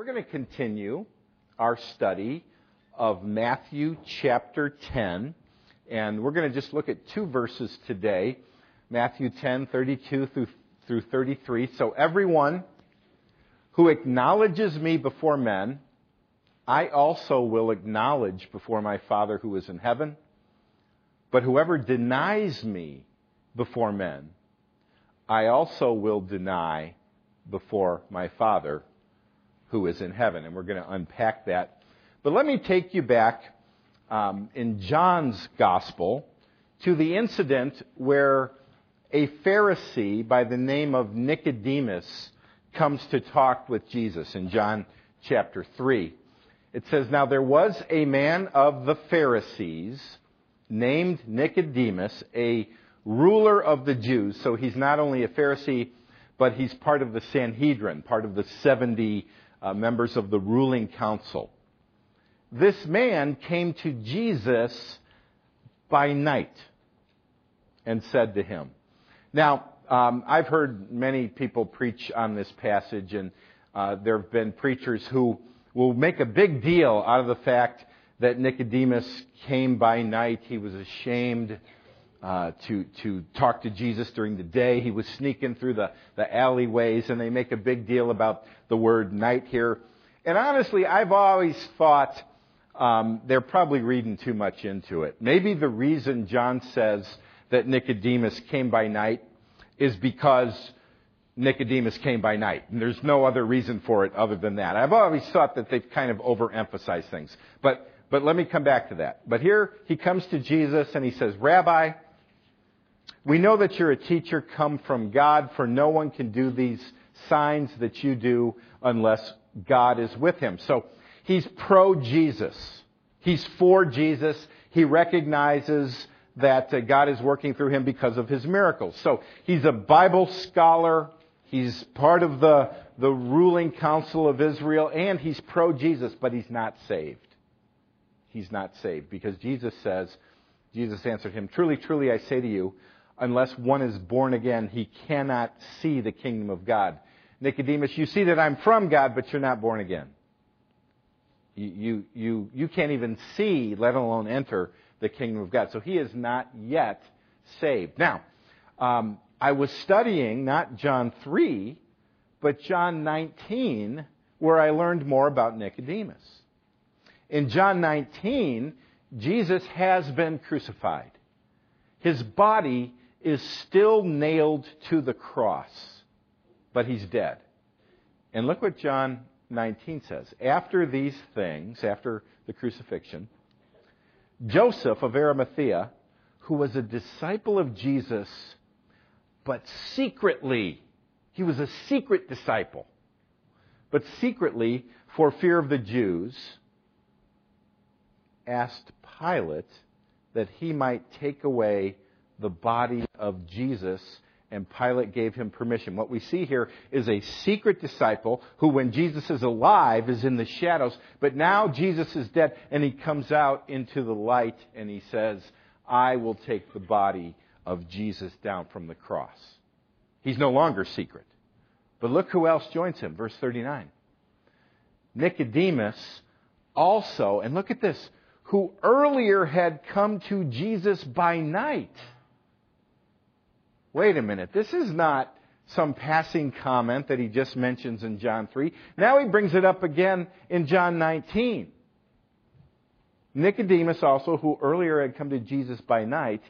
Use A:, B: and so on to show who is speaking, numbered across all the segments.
A: We're going to continue our study of Matthew chapter 10, and we're going to just look at two verses today Matthew 10, 32 through, through 33. So, everyone who acknowledges me before men, I also will acknowledge before my Father who is in heaven. But whoever denies me before men, I also will deny before my Father who is in heaven. And we're going to unpack that. But let me take you back um, in John's Gospel to the incident where a Pharisee by the name of Nicodemus comes to talk with Jesus in John chapter 3. It says, Now there was a man of the Pharisees named Nicodemus, a ruler of the Jews. So he's not only a Pharisee, but he's part of the Sanhedrin, part of the 70 uh, members of the ruling council. This man came to Jesus by night and said to him, Now, um, I've heard many people preach on this passage, and uh, there have been preachers who will make a big deal out of the fact that Nicodemus came by night. He was ashamed uh, to to talk to Jesus during the day. He was sneaking through the the alleyways, and they make a big deal about the word night here. And honestly, I've always thought um, they're probably reading too much into it. Maybe the reason John says that Nicodemus came by night is because Nicodemus came by night. And there's no other reason for it other than that. I've always thought that they've kind of overemphasized things. But, but let me come back to that. But here he comes to Jesus and he says, Rabbi, we know that you're a teacher come from God, for no one can do these signs that you do unless God is with him. So he's pro Jesus. He's for Jesus. He recognizes that uh, God is working through him because of his miracles. So he's a Bible scholar. He's part of the, the ruling council of Israel, and he's pro Jesus, but he's not saved. He's not saved because Jesus says, Jesus answered him, Truly, truly, I say to you, unless one is born again, he cannot see the kingdom of God. Nicodemus, you see that I'm from God, but you're not born again. You, you, you, you can't even see, let alone enter the kingdom of God. So he is not yet saved. Now, um, I was studying not John 3, but John 19, where I learned more about Nicodemus. In John 19, Jesus has been crucified. His body is still nailed to the cross, but he's dead. And look what John 19 says. After these things, after the crucifixion, Joseph of Arimathea, who was a disciple of Jesus, but secretly, he was a secret disciple, but secretly, for fear of the Jews, asked Pilate that he might take away the body of Jesus, and Pilate gave him permission. What we see here is a secret disciple who, when Jesus is alive, is in the shadows, but now Jesus is dead, and he comes out into the light and he says, I will take the body of Jesus down from the cross. He's no longer secret. But look who else joins him. Verse 39. Nicodemus also, and look at this, who earlier had come to Jesus by night wait a minute, this is not some passing comment that he just mentions in John 3. Now he brings it up again in John 19. Nicodemus also, who earlier had come to Jesus by night,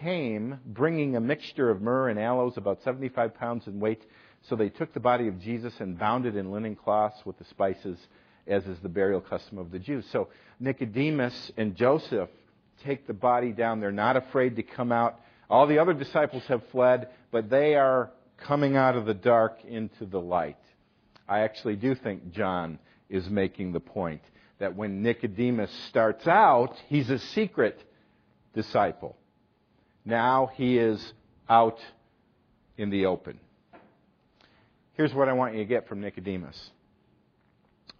A: came bringing a mixture of myrrh and aloes, about 75 pounds in weight. So they took the body of Jesus and bound it in linen cloths with the spices, as is the burial custom of the Jews. So Nicodemus and Joseph take the body down. They're not afraid to come out all the other disciples have fled, but they are coming out of the dark into the light. I actually do think John is making the point that when Nicodemus starts out, he's a secret disciple. Now he is out in the open. Here's what I want you to get from Nicodemus.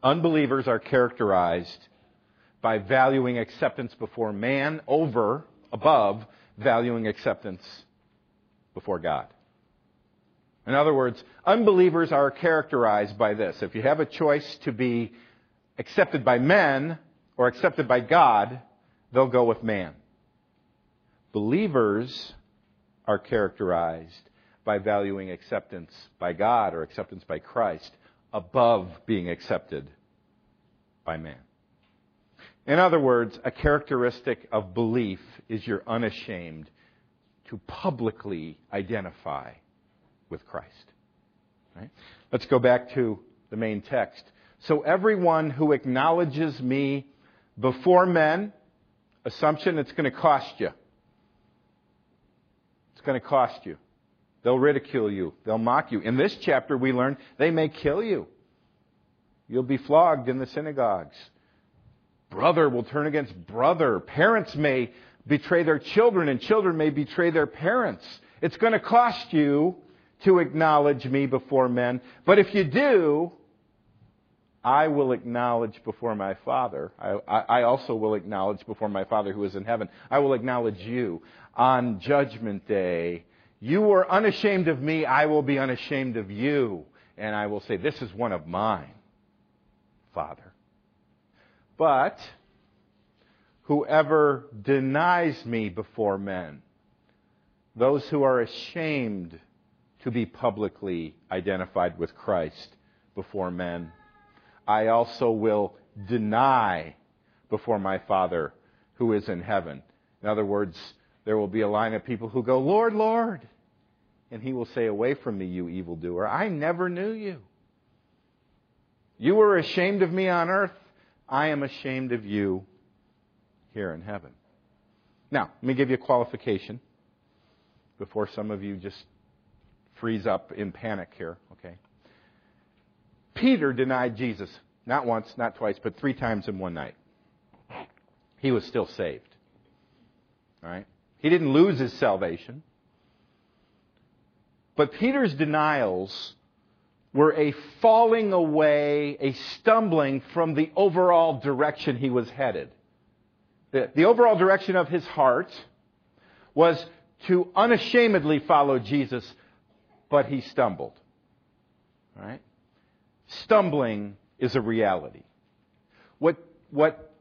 A: Unbelievers are characterized by valuing acceptance before man over, above, valuing acceptance before God. In other words, unbelievers are characterized by this. If you have a choice to be accepted by men or accepted by God, they'll go with man. Believers are characterized by valuing acceptance by God or acceptance by Christ above being accepted by man. In other words, a characteristic of belief is you're unashamed to publicly identify with Christ. Right? Let's go back to the main text. So everyone who acknowledges me before men, assumption it's going to cost you. It's going to cost you. They'll ridicule you. They'll mock you. In this chapter, we learn they may kill you. You'll be flogged in the synagogues. Brother will turn against brother. Parents may betray their children, and children may betray their parents. It's going to cost you to acknowledge me before men. But if you do, I will acknowledge before my Father. I, I, also will acknowledge before my Father who is in heaven. I will acknowledge you on Judgment Day you were unashamed of me, I will be unashamed of you. And I will say, This is one of mine, Father. But whoever denies me before men, those who are ashamed to be publicly identified with Christ before men, I also will deny before my Father who is in heaven. In other words, there will be a line of people who go, Lord, Lord. And he will say, Away from me, you evildoer. I never knew you. You were ashamed of me on earth. I am ashamed of you here in heaven. Now, let me give you a qualification before some of you just freeze up in panic here, okay? Peter denied Jesus, not once, not twice, but three times in one night. He was still saved. All right? He didn't lose his salvation. But Peter's denials were a falling away, a stumbling from the overall direction he was headed. The, the, overall direction of his heart was to unashamedly follow Jesus, but he stumbled. Right? Stumbling is a reality. What, what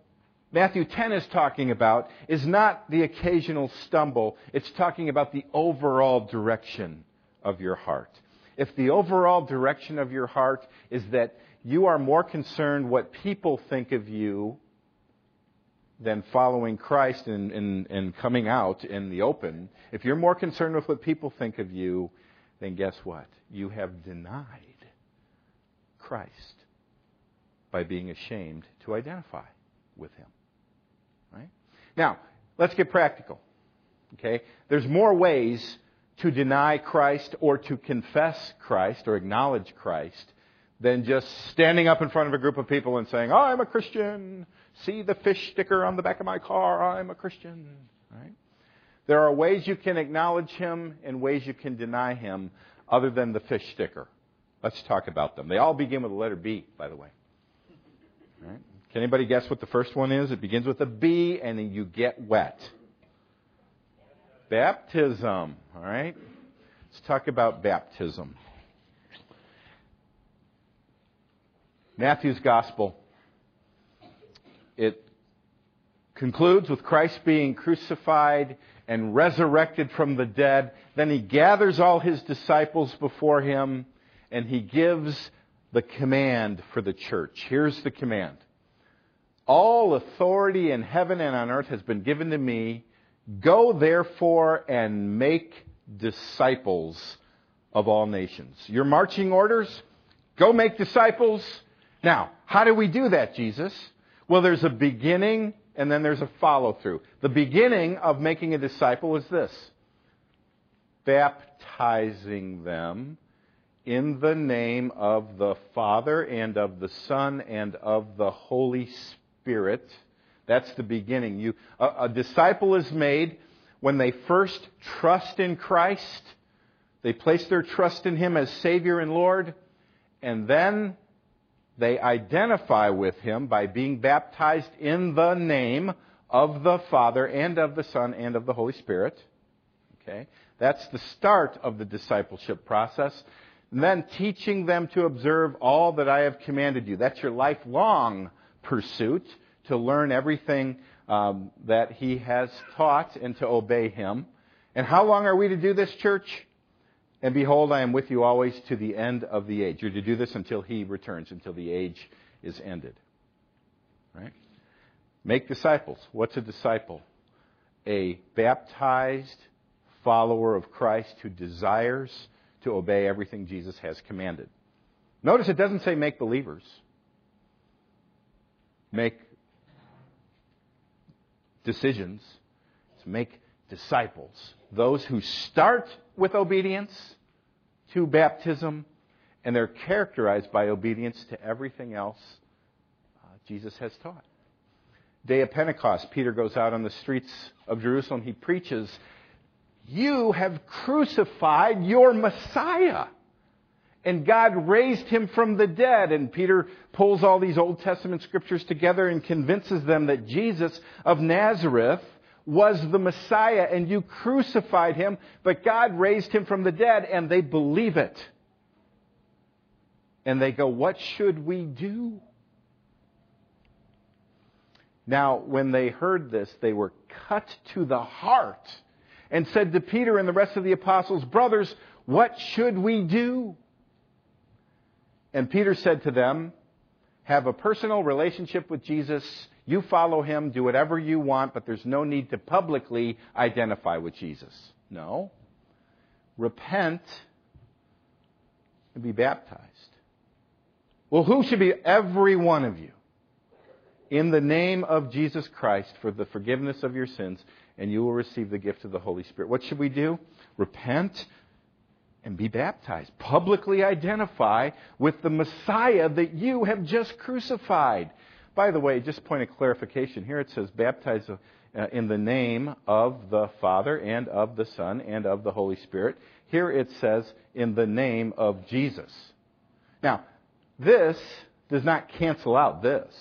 A: Matthew 10 is talking about is not the occasional stumble, it's talking about the overall direction of your heart. If the overall direction of your heart is that you are more concerned what people think of you than following Christ and, and, and coming out in the open, if you're more concerned with what people think of you, then guess what? You have denied Christ by being ashamed to identify with him. Right? Now, let's get practical. Okay? There's more ways to deny Christ or to confess Christ or acknowledge Christ than just standing up in front of a group of people and saying, I'm a Christian. See the fish sticker on the back of my car. I'm a Christian. Right? There are ways you can acknowledge him and ways you can deny him other than the fish sticker. Let's talk about them. They all begin with the letter B, by the way. Right? Can anybody guess what the first one is? It begins with a B and then you get wet. Baptism. All right? Let's talk about baptism. Matthew's Gospel. It concludes with Christ being crucified and resurrected from the dead. Then he gathers all his disciples before him and he gives the command for the church. Here's the command all authority in heaven and on earth has been given to me. Go therefore and make disciples of all nations. Your marching orders? Go make disciples. Now, how do we do that, Jesus? Well, there's a beginning and then there's a follow through. The beginning of making a disciple is this baptizing them in the name of the Father and of the Son and of the Holy Spirit Spirit. That's the beginning. You, a, a disciple is made when they first trust in Christ. They place their trust in Him as Savior and Lord. And then they identify with Him by being baptized in the name of the Father and of the Son and of the Holy Spirit. Okay? That's the start of the discipleship process. And then teaching them to observe all that I have commanded you. That's your lifelong pursuit to learn everything um, that he has taught and to obey him. And how long are we to do this, church? And behold, I am with you always to the end of the age. You're to do this until he returns, until the age is ended. Right? Make disciples. What's a disciple? A baptized follower of Christ who desires to obey everything Jesus has commanded. Notice it doesn't say make believers. Make decisions. To make disciples. Those who start with obedience to baptism and they're characterized by obedience to everything else uh, Jesus has taught. Day of Pentecost, Peter goes out on the streets of Jerusalem. He preaches, You have crucified your Messiah. And God raised him from the dead. And Peter pulls all these Old Testament scriptures together and convinces them that Jesus of Nazareth was the Messiah and you crucified him, but God raised him from the dead and they believe it. And they go, What should we do? Now, when they heard this, they were cut to the heart and said to Peter and the rest of the apostles, Brothers, what should we do? And Peter said to them, Have a personal relationship with Jesus. You follow him, do whatever you want, but there's no need to publicly identify with Jesus. No. Repent and be baptized. Well, who should be? Every one of you in the name of Jesus Christ for the forgiveness of your sins, and you will receive the gift of the Holy Spirit. What should we do? Repent and be baptized. Publicly identify with the Messiah that you have just crucified. By the way, just point of clarification here it says baptize uh, in the name of the Father and of the Son and of the Holy Spirit. Here it says in the name of Jesus. Now, this does not cancel out this.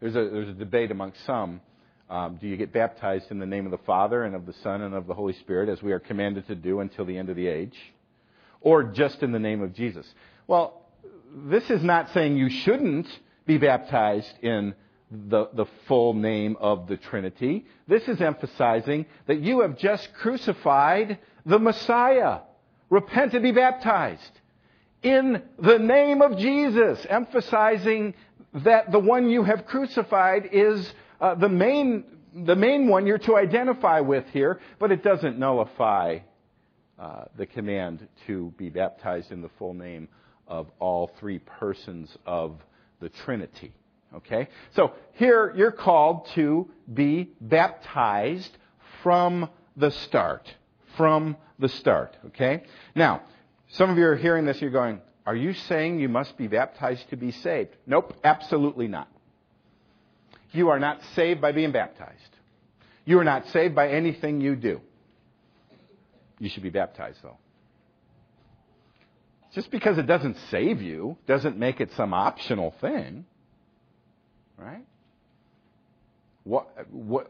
A: There's a, there's a debate amongst some. Um, do you get baptized in the name of the Father and of the Son and of the Holy Spirit, as we are commanded to do until the end of the age? Or just in the name of Jesus? Well, this is not saying you shouldn't be baptized in the, the full name of the Trinity. This is emphasizing that you have just crucified the Messiah. Repent and be baptized in the name of Jesus, emphasizing that the one you have crucified is uh, the main the main one you're to identify with here, but it doesn't nullify uh, the command to be baptized in the full name of all three persons of the Trinity. Okay? So here you're called to be baptized from the start. From the start. Okay? Now, some of you are hearing this, you're going, are you saying you must be baptized to be saved? Nope, absolutely not. You are not saved by being baptized. You are not saved by anything you do. You should be baptized, though. Just because it doesn't save you doesn't make it some optional thing. Right? What, what,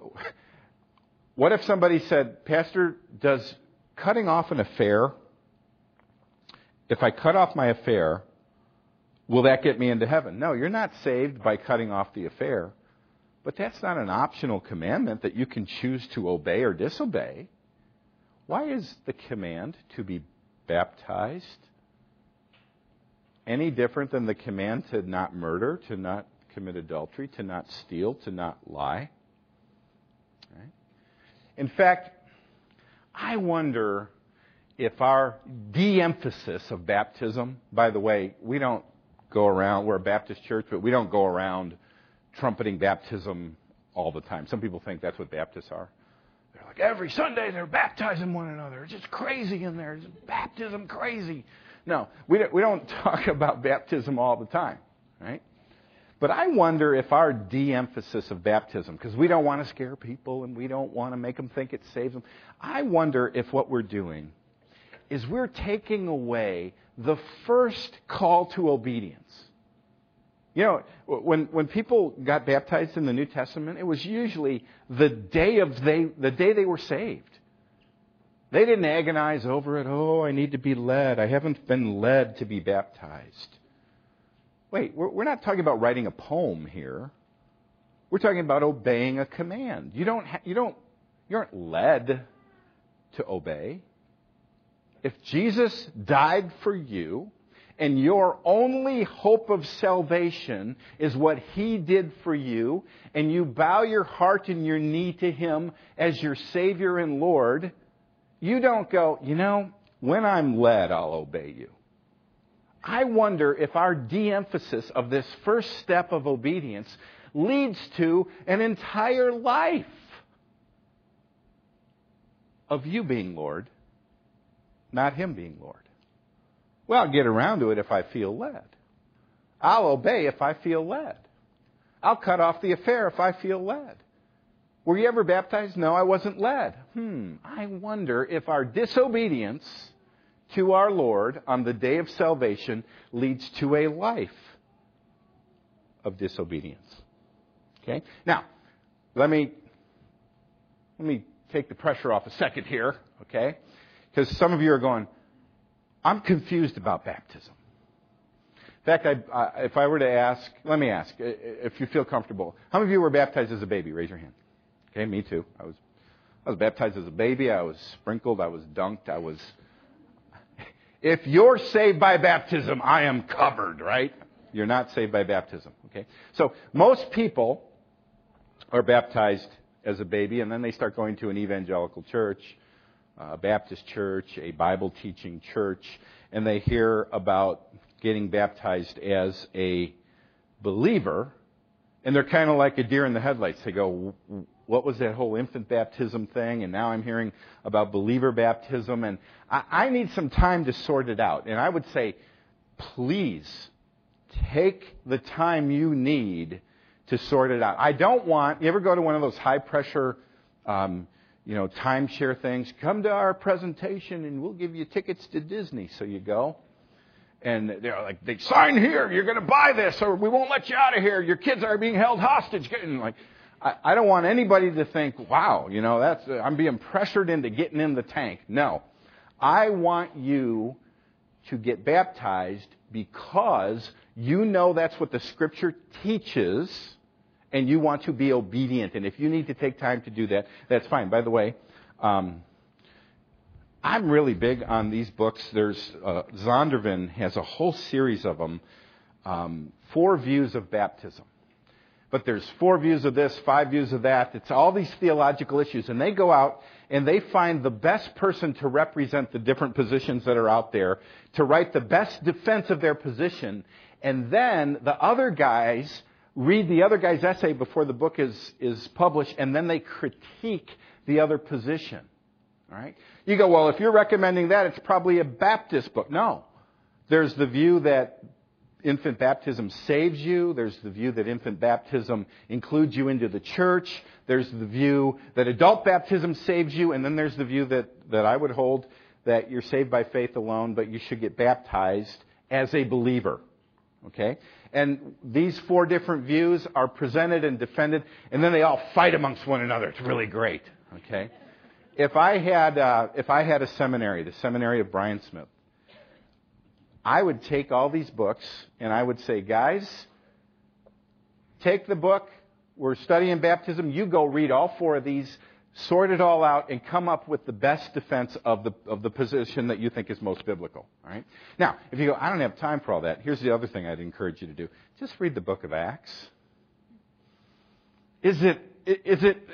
A: what if somebody said, Pastor, does cutting off an affair if I cut off my affair, will that get me into heaven? No, you're not saved by cutting off the affair. But that's not an optional commandment that you can choose to obey or disobey. Why is the command to be baptized any different than the command to not murder, to not commit adultery, to not steal, to not lie? Right? In fact, I wonder if our de emphasis of baptism, by the way, we don't go around, we're a Baptist church, but we don't go around trumpeting baptism all the time. Some people think that's what Baptists are. They're like, every Sunday they're baptizing one another. It's just crazy in there. It's baptism crazy. No, we don't, we don't talk about baptism all the time, right? But I wonder if our de emphasis of baptism, because we don't want to scare people and we don't want to make them think it saves them, I wonder if what we're doing is we're taking away the first call to obedience. You know, when, when people got baptized in the New Testament, it was usually the day of they, the day they were saved. They didn't agonize over it. Oh, I need to be led. I haven't been led to be baptized. Wait, we're, we're not talking about writing a poem here. We're talking about obeying a command. You don't, ha- you don't, you aren't led to obey. If Jesus died for you, and your only hope of salvation is what He did for you, and you bow your heart and your knee to Him as your Savior and Lord, you don't go, you know, when I'm led, I'll obey you. I wonder if our de emphasis of this first step of obedience leads to an entire life of you being Lord, not Him being Lord. Well, I'll get around to it if I feel led. I'll obey if I feel led. I'll cut off the affair if I feel led. Were you ever baptized? No, I wasn't led. Hmm, I wonder if our disobedience to our Lord on the day of salvation leads to a life of disobedience. Okay? Now, let me let me take the pressure off a second here, okay? Because some of you are going, I'm confused about baptism. In fact, I, I, if I were to ask, let me ask, uh, uh, if you feel comfortable, how many of you were baptized as a baby? Raise your hand. Okay, me too. I was, I was baptized as a baby. I was sprinkled. I was dunked. I was. If you're saved by baptism, I am covered, right? You're not saved by baptism. Okay, so most people are baptized as a baby, and then they start going to an evangelical church a Baptist church, a Bible teaching church, and they hear about getting baptized as a believer, and they're kind of like a deer in the headlights. They go, what was that whole infant baptism thing? And now I'm hearing about believer baptism, and I, I need some time to sort it out. And I would say, please take the time you need to sort it out. I don't want, you ever go to one of those high pressure, um, you know, timeshare things. Come to our presentation and we'll give you tickets to Disney. So you go. And they're like, they sign here. You're going to buy this or we won't let you out of here. Your kids are being held hostage. And like, I, I don't want anybody to think, wow, you know, that's, I'm being pressured into getting in the tank. No. I want you to get baptized because you know that's what the scripture teaches and you want to be obedient. And if you need to take time to do that, that's fine. By the way, um, I'm really big on these books. There's uh, Zondervan has a whole series of them, um, four views of baptism. But there's four views of this, five views of that. It's all these theological issues, and they go out and they find the best person to represent the different positions that are out there, to write the best defense of their position, and then the other guys read the other guy's essay before the book is, is published, and then they critique the other position. All right? You go, well, if you're recommending that, it's probably a Baptist book. No. There's the view that infant baptism saves you. There's the view that infant baptism includes you into the church. There's the view that adult baptism saves you. And then there's the view that, that I would hold that you're saved by faith alone, but you should get baptized as a believer. Okay? And these four different views are presented and defended, and then they all fight amongst one another. It's really great. Okay? If I had, uh, if I had a seminary, the seminary of Bryan Smith, I would take all these books and I would say, guys, take the book. We're studying baptism. You go read all four of these sort it all out, and come up with the best defense of the, of the position that you think is most biblical. All right? Now, if you go, I don't have time for all that, here's the other thing I'd encourage you to do. Just read the book of Acts. Is it, is it,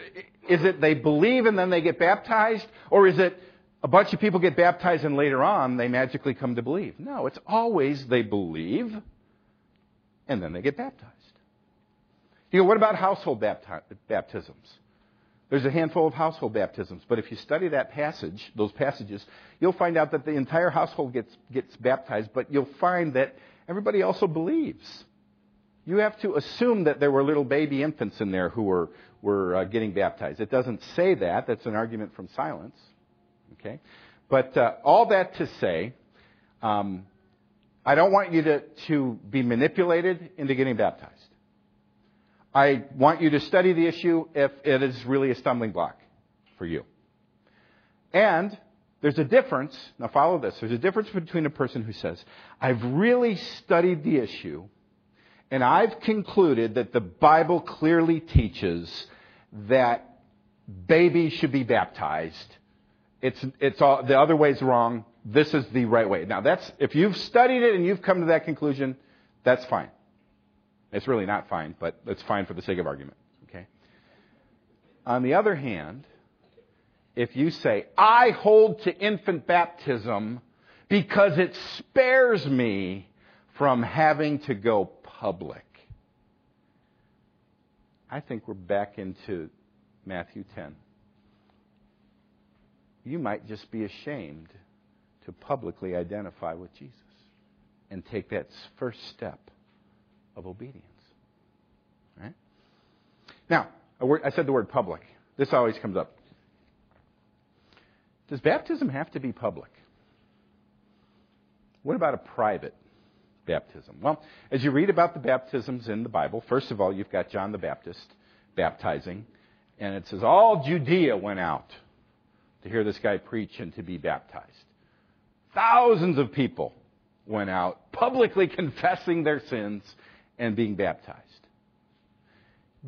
A: is it they believe and then they get baptized? Or is it a bunch of people get baptized and later on they magically come to believe? No, it's always they believe and then they get baptized. You go, what about household bapti- baptisms? There's a handful of household baptisms, but if you study that passage, those passages, you'll find out that the entire household gets, gets baptized, but you'll find that everybody also believes. You have to assume that there were little baby infants in there who were, were uh, getting baptized. It doesn't say that. That's an argument from silence. Okay? But uh, all that to say, um, I don't want you to, to be manipulated into getting baptized. I want you to study the issue if it is really a stumbling block for you. And there's a difference. Now follow this. There's a difference between a person who says, I've really studied the issue and I've concluded that the Bible clearly teaches that babies should be baptized. It's, it's all, the other way's wrong. This is the right way. Now that's, if you've studied it and you've come to that conclusion, that's fine. It's really not fine, but it's fine for the sake of argument. Okay? On the other hand, if you say, I hold to infant baptism because it spares me from having to go public. I think we're back into Matthew 10. You might just be ashamed to publicly identify with Jesus and take that first step of obedience. Right? Now, I said the word public. This always comes up. Does baptism have to be public? What about a private baptism? Well, as you read about the baptisms in the Bible, first of all, you've got John the Baptist baptizing, and it says all Judea went out to hear this guy preach and to be baptized. Thousands of people went out publicly confessing their sins and being baptized.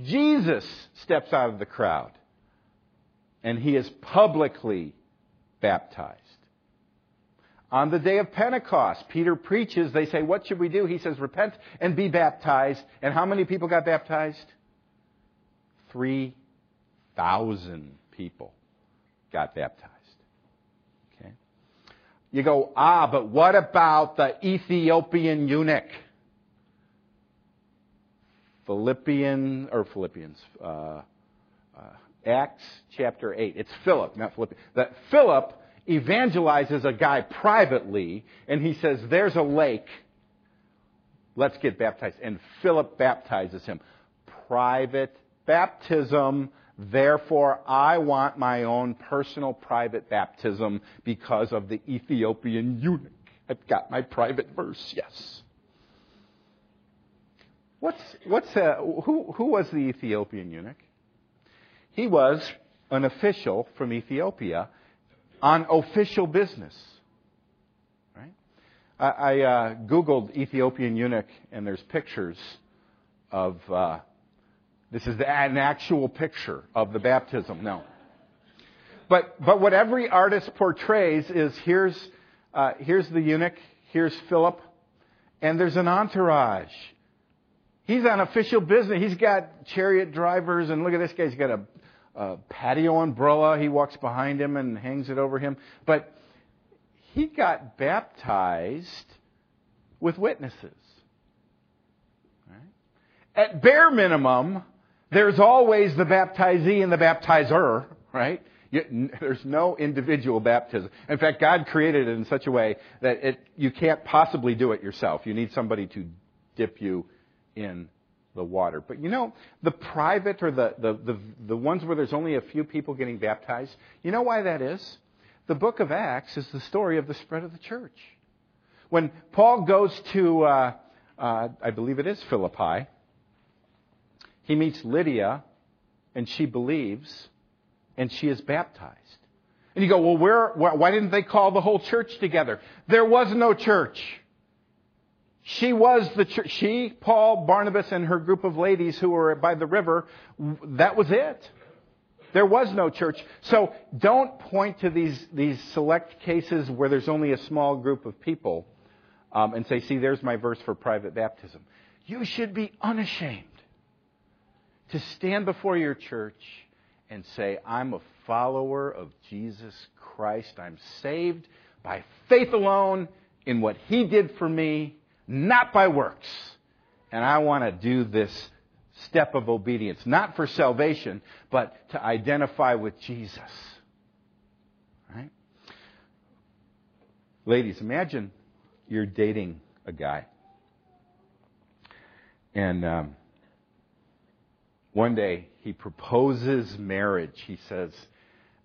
A: Jesus steps out of the crowd and he is publicly baptized. On the day of Pentecost, Peter preaches. They say, What should we do? He says, Repent and be baptized. And how many people got baptized? 3,000 people got baptized. Okay? You go, Ah, but what about the Ethiopian eunuch? Philippian, or Philippians, uh, uh, Acts chapter 8. It's Philip, not Philippians. That Philip evangelizes a guy privately, and he says, There's a lake. Let's get baptized. And Philip baptizes him. Private baptism. Therefore, I want my own personal private baptism because of the Ethiopian eunuch. I've got my private verse, yes. What's, what's, uh, who, who was the Ethiopian eunuch? He was an official from Ethiopia on official business. Right? I, I uh, Googled Ethiopian eunuch, and there's pictures of. Uh, this is an actual picture of the baptism. No. But, but what every artist portrays is here's, uh, here's the eunuch, here's Philip, and there's an entourage. He's on official business. He's got chariot drivers, and look at this guy. He's got a, a patio umbrella. He walks behind him and hangs it over him. But he got baptized with witnesses. Right? At bare minimum, there's always the baptizee and the baptizer, right? There's no individual baptism. In fact, God created it in such a way that it, you can't possibly do it yourself. You need somebody to dip you in the water. But you know, the private or the, the, the, the ones where there's only a few people getting baptized, you know why that is? The book of Acts is the story of the spread of the church. When Paul goes to, uh, uh, I believe it is Philippi, he meets Lydia, and she believes, and she is baptized. And you go, well, where, why didn't they call the whole church together? There was no church. She was the church. She, Paul, Barnabas, and her group of ladies who were by the river, that was it. There was no church. So don't point to these, these select cases where there's only a small group of people um, and say, see, there's my verse for private baptism. You should be unashamed to stand before your church and say, I'm a follower of Jesus Christ. I'm saved by faith alone in what he did for me not by works. And I want to do this step of obedience, not for salvation, but to identify with Jesus. Right? Ladies, imagine you're dating a guy. And um, one day he proposes marriage. He says,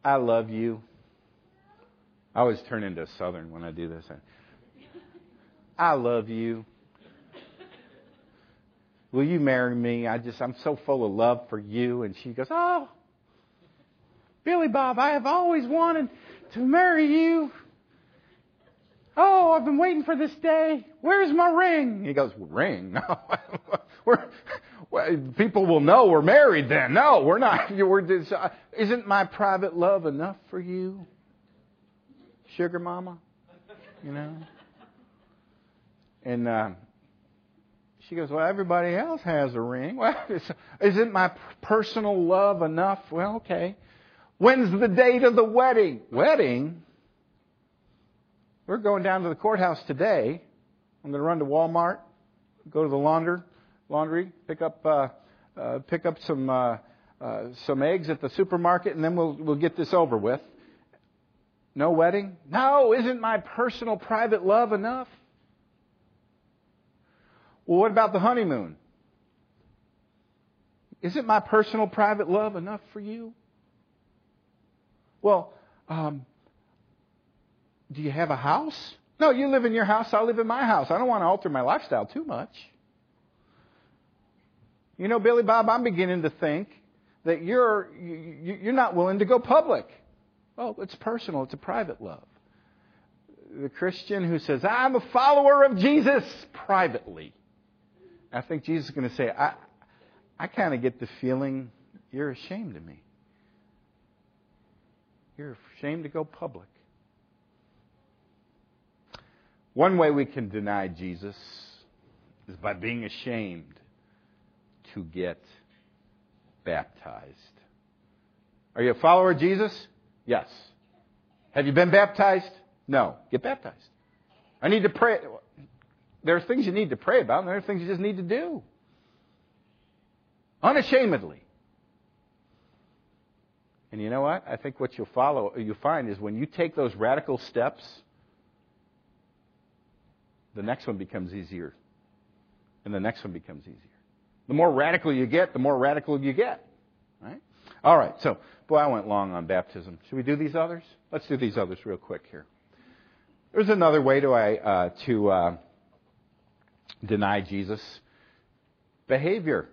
A: I love you. I always turn into a southern when I do this. I love you. Will you marry me? I just, I'm so full of love for you. And she goes, Oh, Billy Bob, I have always wanted to marry you. Oh, I've been waiting for this day. Where's my ring? He goes, Ring? No. we're, well, people will know we're married then. No, we're not. We're just, uh, isn't my private love enough for you? Sugar mama? You know? And uh, she goes, Well, everybody else has a ring. Well, isn't my personal love enough? Well, okay. When's the date of the wedding? Wedding? We're going down to the courthouse today. I'm going to run to Walmart, go to the launder, laundry, pick up uh, uh, pick up some uh, uh, some eggs at the supermarket, and then we'll we'll get this over with. No wedding? No, isn't my personal private love enough? Well, what about the honeymoon? Isn't my personal private love enough for you? Well, um, do you have a house? No, you live in your house, I live in my house. I don't want to alter my lifestyle too much. You know, Billy Bob, I'm beginning to think that you're you're not willing to go public. Oh, it's personal. It's a private love. The Christian who says, "I'm a follower of Jesus," privately. I think Jesus is going to say, "I, I kind of get the feeling you're ashamed of me. You're ashamed to go public." One way we can deny Jesus is by being ashamed to get baptized. Are you a follower of Jesus? Yes. Have you been baptized? No. Get baptized. I need to pray. There are things you need to pray about, and there are things you just need to do. Unashamedly. And you know what? I think what you'll follow, you'll find is when you take those radical steps, the next one becomes easier. And the next one becomes easier. The more radical you get, the more radical you get. Right? All right, so, boy, I went long on baptism. Should we do these others? Let's do these others real quick here. There's another way to, uh, to uh, deny Jesus behavior.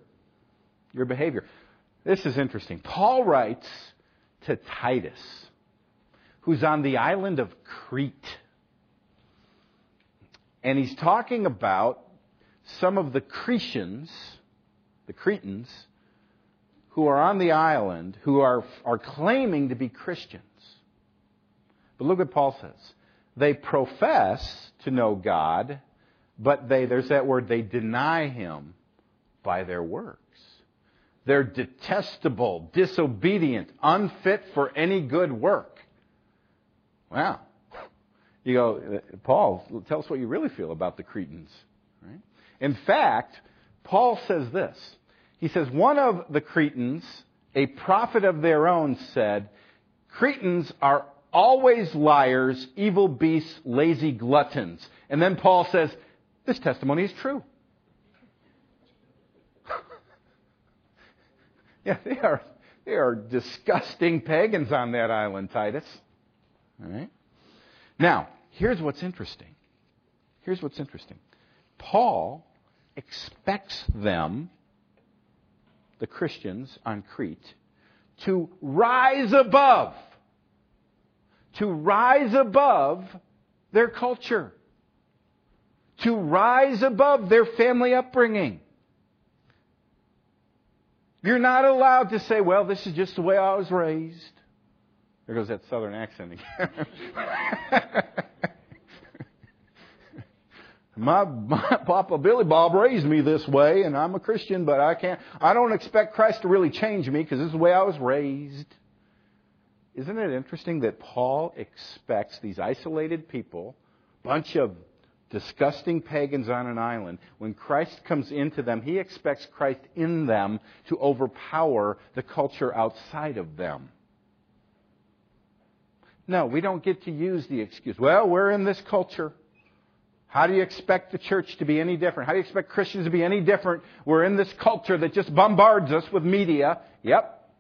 A: Your behavior. This is interesting. Paul writes to Titus, who's on the island of Crete. And he's talking about some of the Cretans, the Cretans, who are on the island who are, are claiming to be Christians. But look what Paul says. They profess to know God, but they, there's that word, they deny Him by their works. They're detestable, disobedient, unfit for any good work. Wow. You go, Paul, tell us what you really feel about the Cretans. Right? In fact, Paul says this. He says, one of the Cretans, a prophet of their own, said, Cretans are always liars, evil beasts, lazy gluttons. And then Paul says, this testimony is true. yeah, they are, they are disgusting pagans on that island, Titus. All right? Now, here's what's interesting. Here's what's interesting. Paul expects them, the Christians on Crete, to rise above, to rise above their culture, to rise above their family upbringing. You're not allowed to say, well, this is just the way I was raised. There goes that southern accent again. my, my Papa Billy Bob raised me this way, and I'm a Christian, but I can't, I don't expect Christ to really change me because this is the way I was raised. Isn't it interesting that Paul expects these isolated people, bunch of disgusting pagans on an island, when Christ comes into them, he expects Christ in them to overpower the culture outside of them. No, we don't get to use the excuse. Well, we're in this culture. How do you expect the church to be any different? How do you expect Christians to be any different? We're in this culture that just bombards us with media. Yep.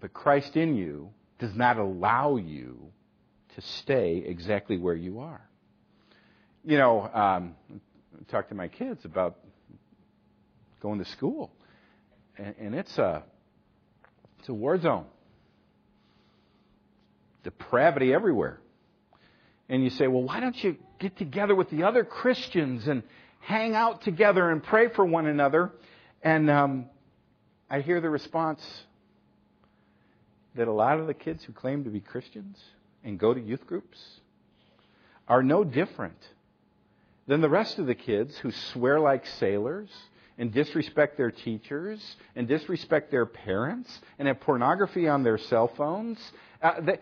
A: But Christ in you does not allow you to stay exactly where you are. You know, um, talk to my kids about going to school, and, and it's a it's a war zone. depravity everywhere. And you say, well, why don't you get together with the other Christians and hang out together and pray for one another? And um, I hear the response that a lot of the kids who claim to be Christians and go to youth groups are no different than the rest of the kids who swear like sailors and disrespect their teachers and disrespect their parents and have pornography on their cell phones. Uh, they,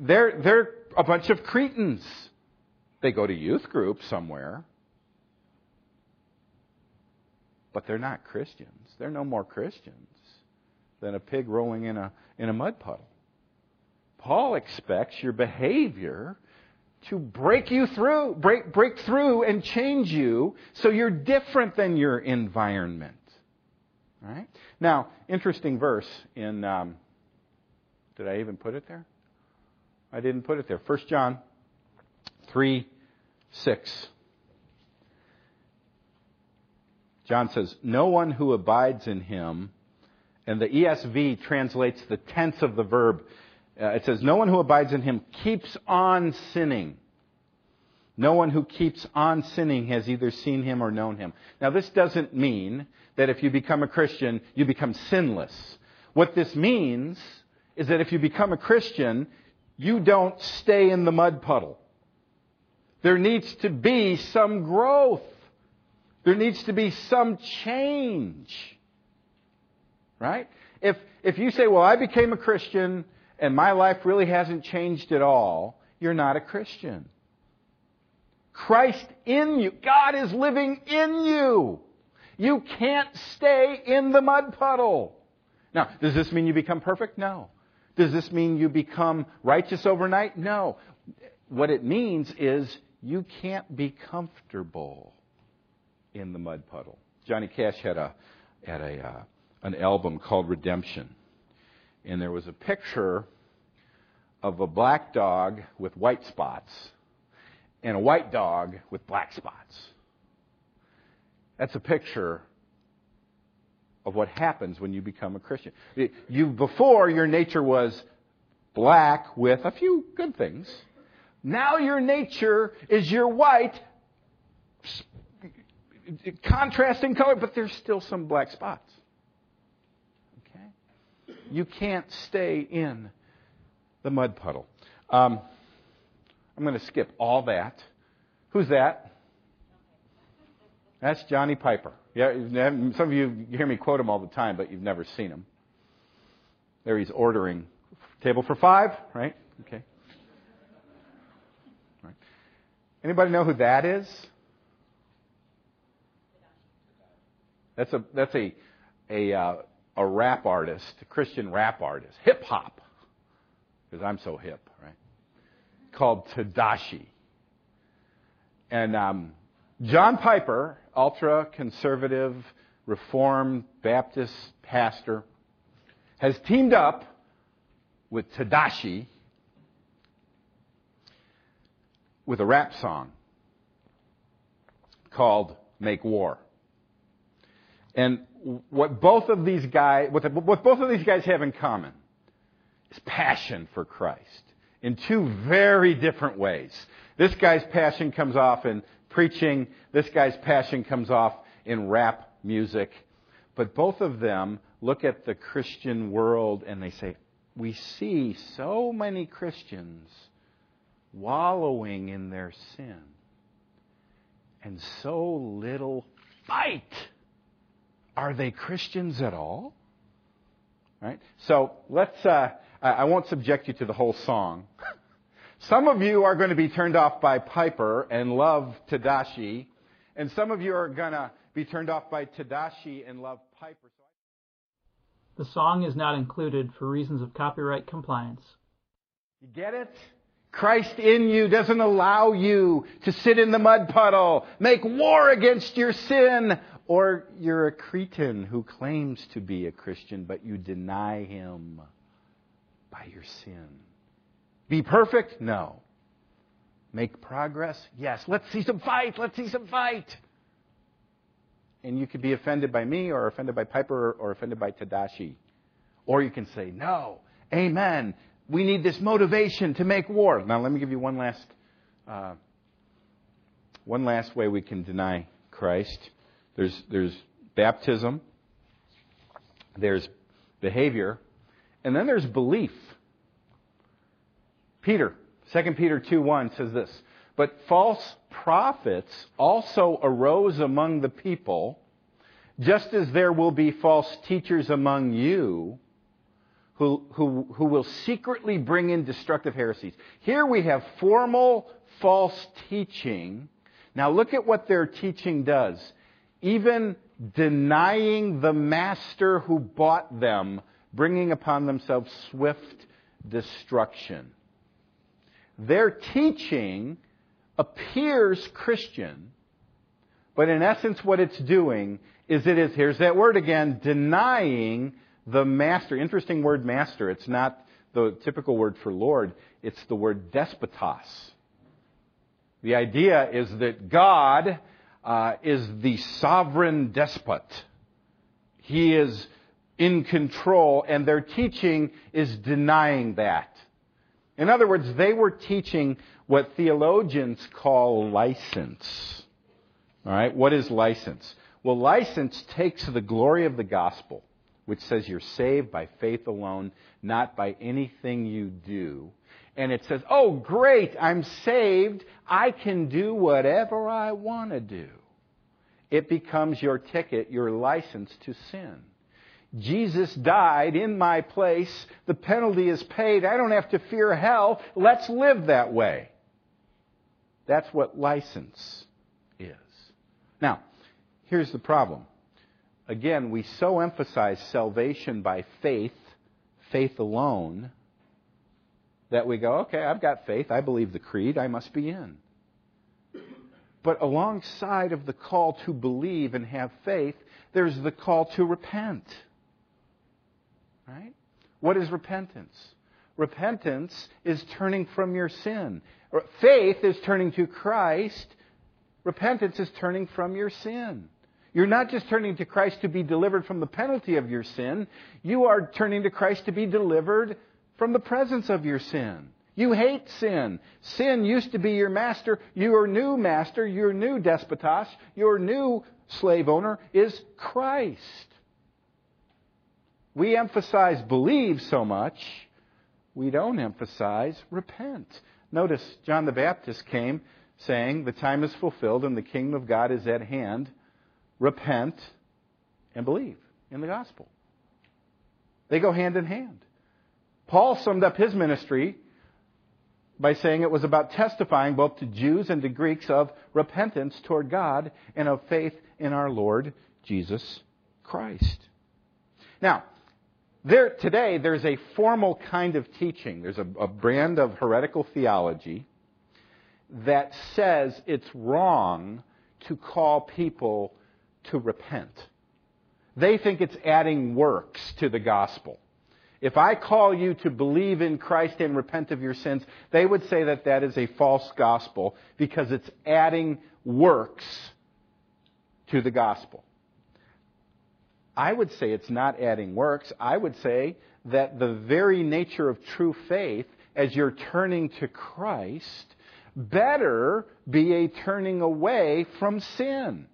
A: they're, they're a bunch of cretins. They go to youth group somewhere, but they're not Christians. They're no more Christians than a pig rolling in a, in a mud puddle. Paul expects your behavior to break you through, break, break through and change you so you're different than your environment. All right? Now, interesting verse in, um, did I even put it there? I didn't put it there. 1 John 3 6. John says, No one who abides in him, and the ESV translates the tense of the verb uh, it says, No one who abides in him keeps on sinning. No one who keeps on sinning has either seen him or known him. Now, this doesn't mean that if you become a Christian, you become sinless. What this means is that if you become a Christian, you don't stay in the mud puddle. There needs to be some growth. There needs to be some change. Right? If, if you say, well, I became a Christian and my life really hasn't changed at all, you're not a Christian. Christ in you. God is living in you. You can't stay in the mud puddle. Now, does this mean you become perfect? No. Does this mean you become righteous overnight? No. What it means is you can't be comfortable in the mud puddle. Johnny Cash had a had a uh, an album called Redemption and there was a picture of a black dog with white spots and a white dog with black spots. That's a picture of what happens when you become a Christian. You before your nature was black with a few good things. Now your nature is your white contrasting color, but there's still some black spots. You can't stay in the mud puddle. Um, I'm going to skip all that. Who's that? That's Johnny Piper. Yeah, some of you hear me quote him all the time, but you've never seen him. There he's ordering table for five, right? Okay. Right. Anybody know who that is? That's a that's a a uh, a rap artist, a Christian rap artist, hip hop, because I'm so hip, right? Called Tedashii. And um, John Piper, ultra conservative, Reformed Baptist pastor, has teamed up with Tedashii with a rap song called Make War. And what both of these guys, what, the, what both of these guys have in common is passion for Christ in two very different ways. This guy's passion comes off in preaching. This guy's passion comes off in rap music. But both of them look at the Christian world and they say, we see so many Christians wallowing in their sin and so little fight are they Christians at all? Right? So let's, uh, I won't subject you to the whole song. some of you are going to be turned off by Piper and love Tedashii, and some of you are going to be turned off by Tedashii and love Piper.
B: The song is not included for reasons of copyright compliance.
A: You get it? Christ in you doesn't allow you to sit in the mud puddle, make war against your sin, or you're a Cretan who claims to be a Christian, but you deny him by your sin. Be perfect? No. Make progress? Yes. Let's see some fight. Let's see some fight. And you could be offended by me or offended by Piper or offended by Tedashii. Or you can say, no, amen. we need this motivation to make war. Now, let me give you one last, uh, one last way we can deny Christ. There's, there's baptism, there's behavior, and then there's belief. Peter, 2 Peter 2 1 says this But false prophets also arose among the people, just as there will be false teachers among you who, who, who will secretly bring in destructive heresies. Here we have formal false teaching. Now look at what their teaching does. Even denying the master who bought them, bringing upon themselves swift destruction. Their teaching appears Christian, but in essence what it's doing is it is, here's that word again, denying the master. Interesting word master. It's not the typical word for Lord, it's the word despotos. The idea is that God uh, is the sovereign despot. He is in control, and their teaching is denying that. In other words, they were teaching what theologians call license. All right, what is license? Well, license takes the glory of the gospel which says you're saved by faith alone, not by anything you do. And it says, oh, great, I'm saved. I can do whatever I want to do. It becomes your ticket, your license to sin. Jesus died in my place. The penalty is paid. I don't have to fear hell. Let's live that way. That's what license is. Now, here's the problem again, we so emphasize salvation by faith, faith alone, that we go, okay, I've got faith. I believe the creed. I must be in. But alongside of the call to believe and have faith, there's the call to repent. Right? What is repentance? Repentance is turning from your sin. Faith is turning to Christ. Repentance is turning from your sin. You're not just turning to Christ to be delivered from the penalty of your sin. You are turning to Christ to be delivered from the presence of your sin. You hate sin. Sin used to be your master. Your new master, your new despotos, your new slave owner is Christ. We emphasize believe so much, we don't emphasize repent. Notice John the Baptist came saying, The time is fulfilled and the kingdom of God is at hand repent, and believe in the gospel. They go hand in hand. Paul summed up his ministry by saying it was about testifying both to Jews and to Greeks of repentance toward God and of faith in our Lord Jesus Christ. Now, there, today there's a formal kind of teaching. There's a, a brand of heretical theology that says it's wrong to call people to repent. They think it's adding works to the gospel. If I call you to believe in Christ and repent of your sins, they would say that that is a false gospel because it's adding works to the gospel. I would say it's not adding works. I would say that the very nature of true faith, as you're turning to Christ, better be a turning away from sin.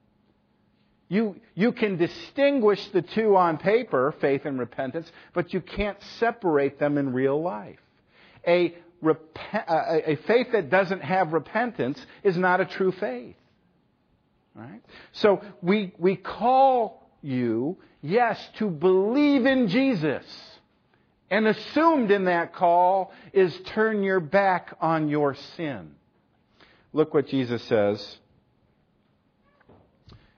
A: You, you can distinguish the two on paper, faith and repentance, but you can't separate them in real life. A, a faith that doesn't have repentance is not a true faith. Right? So we, we call you, yes, to believe in Jesus. And assumed in that call is turn your back on your sin. Look what Jesus says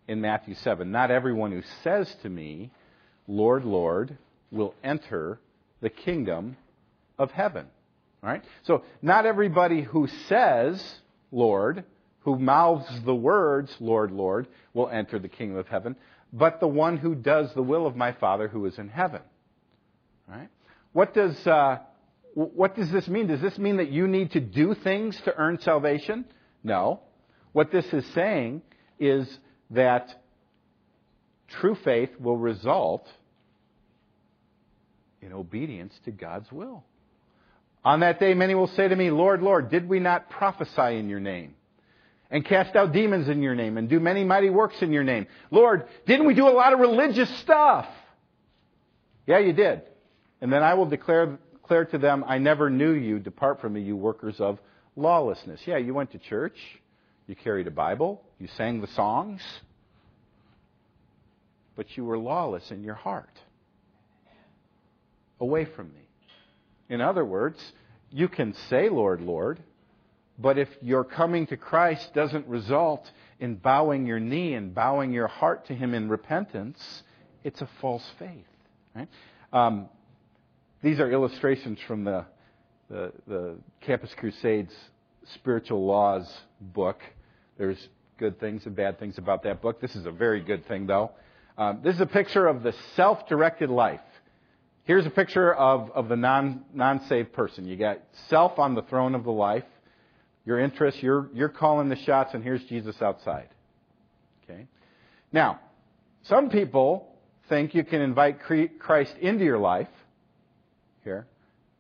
A: in Matthew 7. Not everyone who says to me, Lord, Lord, will enter the kingdom of heaven. All right? So, not everybody who says, Lord, who mouths the words, Lord, Lord, will enter the kingdom of heaven, but the one who does the will of my Father who is in heaven. All right? What does, uh, what does this mean? Does this mean that you need to do things to earn salvation? No. What this is saying is that true faith will result in obedience to God's will. On that day, many will say to me, Lord, Lord, did we not prophesy in your name? And cast out demons in your name and do many mighty works in your name? Lord, didn't we do a lot of religious stuff? Yeah, you did. And then I will declare, declare to them, I never knew you. Depart from me, you workers of lawlessness. Yeah, you went to church. You carried a Bible. You sang the songs. But you were lawless in your heart. Away from me. In other words, you can say, Lord, Lord, but if your coming to Christ doesn't result in bowing your knee and bowing your heart to Him in repentance, it's a false faith. Right? Um, these are illustrations from the, the, the Campus Crusades Spiritual Laws book. There's good things and bad things about that book. This is a very good thing, though. Um, this is a picture of the self directed life. Here's a picture of, of the non, non-saved person. You got self on the throne of the life, your interests, you're, you're calling the shots, and here's Jesus outside. Okay? Now, some people think you can invite Christ into your life here,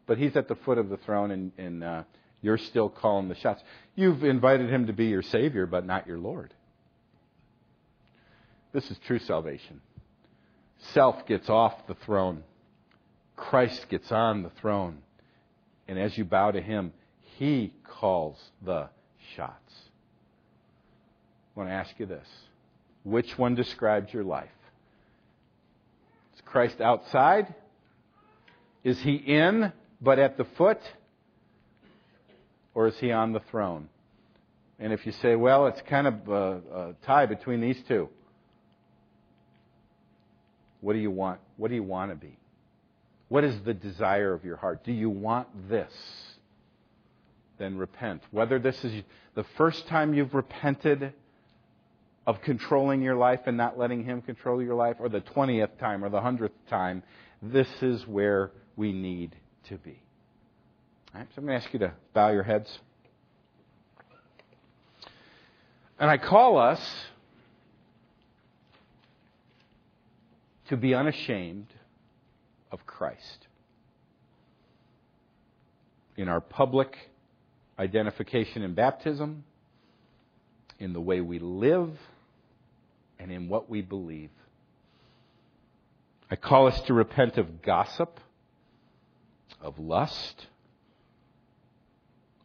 A: but he's at the foot of the throne and, and uh, you're still calling the shots. You've invited him to be your Savior, but not your Lord. This is true salvation. Self gets off the throne Christ gets on the throne. And as you bow to him, he calls the shots. I want to ask you this which one describes your life? Is Christ outside? Is he in, but at the foot? Or is he on the throne? And if you say, well, it's kind of a, a tie between these two, what do you want? What do you want to be? What is the desire of your heart? Do you want this? Then repent. Whether this is the first time you've repented of controlling your life and not letting Him control your life, or the 20th time or the 100th time, this is where we need to be. So I'm going to ask you to bow your heads. And I call us to be unashamed of Christ. In our public identification in baptism, in the way we live, and in what we believe. I call us to repent of gossip, of lust,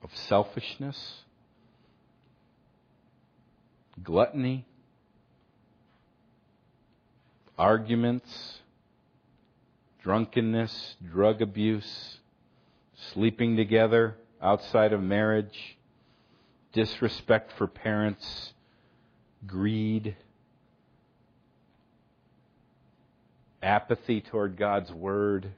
A: of selfishness, gluttony, arguments, drunkenness, drug abuse, sleeping together outside of marriage, disrespect for parents, greed, apathy toward God's Word.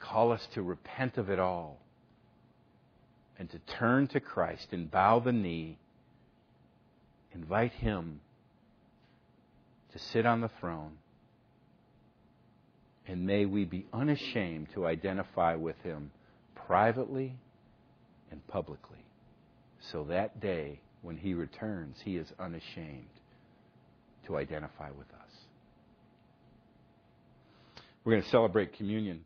A: Call us to repent of it all and to turn to Christ and bow the knee, invite Him to sit on the throne. And may we be unashamed to identify with him privately and publicly. So that day, when he returns, he is unashamed to identify with us. We're going to celebrate communion